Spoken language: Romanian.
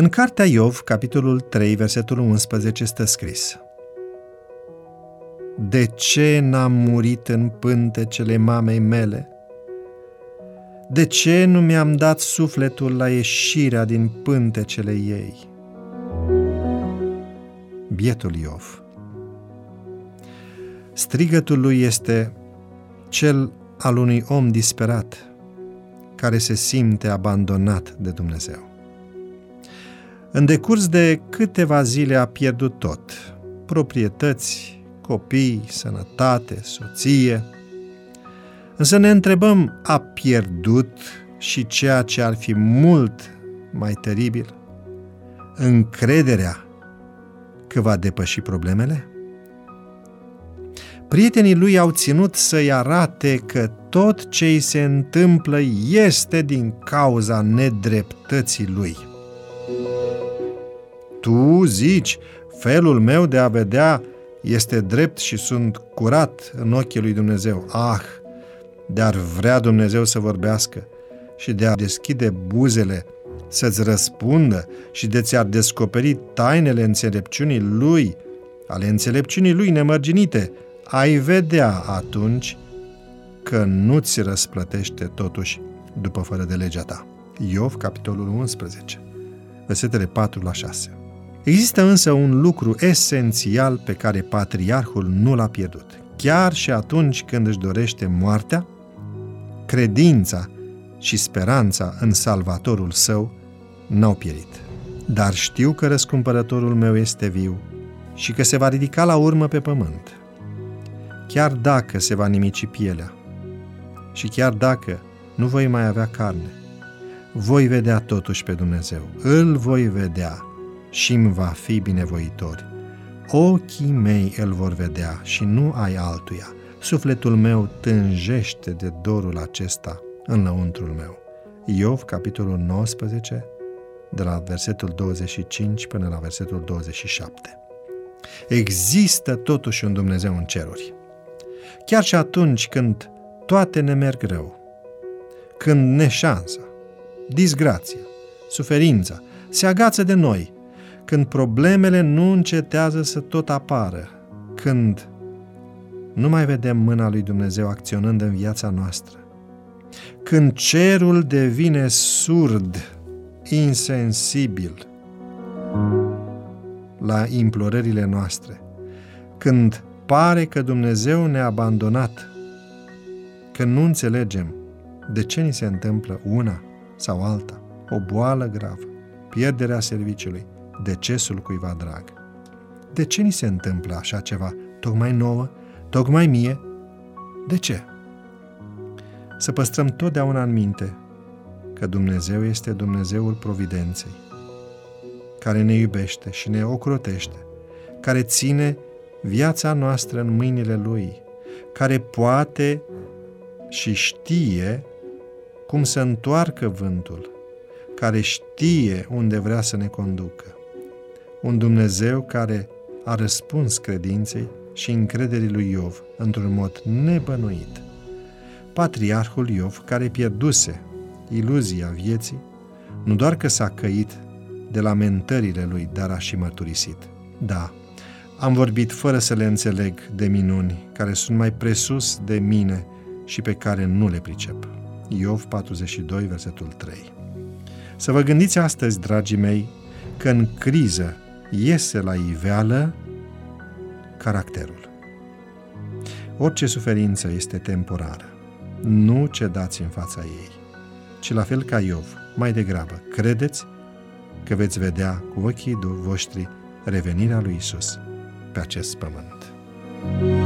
În cartea Iov, capitolul 3, versetul 11, stă scris De ce n-am murit în pântecele mamei mele? De ce nu mi-am dat sufletul la ieșirea din pântecele ei? Bietul Iov. Strigătul lui este cel al unui om disperat, care se simte abandonat de Dumnezeu. În decurs de câteva zile a pierdut tot, proprietăți, copii, sănătate, soție. Însă ne întrebăm, a pierdut și ceea ce ar fi mult mai teribil? Încrederea că va depăși problemele? Prietenii lui au ținut să-i arate că tot ce îi se întâmplă este din cauza nedreptății lui. Tu zici, felul meu de a vedea este drept și sunt curat în ochii lui Dumnezeu. Ah, de-ar vrea Dumnezeu să vorbească și de a deschide buzele să-ți răspundă și de ți-ar descoperi tainele înțelepciunii lui, ale înțelepciunii lui nemărginite, ai vedea atunci că nu-ți răsplătește totuși după fără de legea ta. Iov, capitolul 11, versetele 4 la 6. Există însă un lucru esențial pe care patriarhul nu l-a pierdut. Chiar și atunci când își dorește moartea, credința și speranța în salvatorul său n-au pierit. Dar știu că răscumpărătorul meu este viu și că se va ridica la urmă pe pământ. Chiar dacă se va nimici pielea și chiar dacă nu voi mai avea carne, voi vedea totuși pe Dumnezeu. Îl voi vedea și îmi va fi binevoitor. Ochii mei îl vor vedea și nu ai altuia. Sufletul meu tânjește de dorul acesta în lăuntrul meu. Iov, capitolul 19, de la versetul 25 până la versetul 27. Există totuși un Dumnezeu în ceruri. Chiar și atunci când toate ne merg rău, când neșansa, disgrația, suferința se agață de noi, când problemele nu încetează să tot apară, când nu mai vedem mâna lui Dumnezeu acționând în viața noastră, când cerul devine surd, insensibil la implorările noastre, când pare că Dumnezeu ne-a abandonat, când nu înțelegem de ce ni se întâmplă una sau alta, o boală gravă, pierderea serviciului, decesul cuiva drag. De ce ni se întâmplă așa ceva, tocmai nouă, tocmai mie? De ce? Să păstrăm totdeauna în minte că Dumnezeu este Dumnezeul Providenței, care ne iubește și ne ocrotește, care ține viața noastră în mâinile Lui, care poate și știe cum să întoarcă vântul, care știe unde vrea să ne conducă un Dumnezeu care a răspuns credinței și încrederii lui Iov într-un mod nebănuit. Patriarhul Iov, care pierduse iluzia vieții, nu doar că s-a căit de lamentările lui, dar a și mărturisit. Da, am vorbit fără să le înțeleg de minuni care sunt mai presus de mine și pe care nu le pricep. Iov 42, versetul 3. Să vă gândiți astăzi, dragii mei, că în criză iese la iveală caracterul. Orice suferință este temporară. Nu cedați în fața ei, ci la fel ca Iov, mai degrabă, credeți că veți vedea cu ochii voștri revenirea lui Isus pe acest pământ. thank you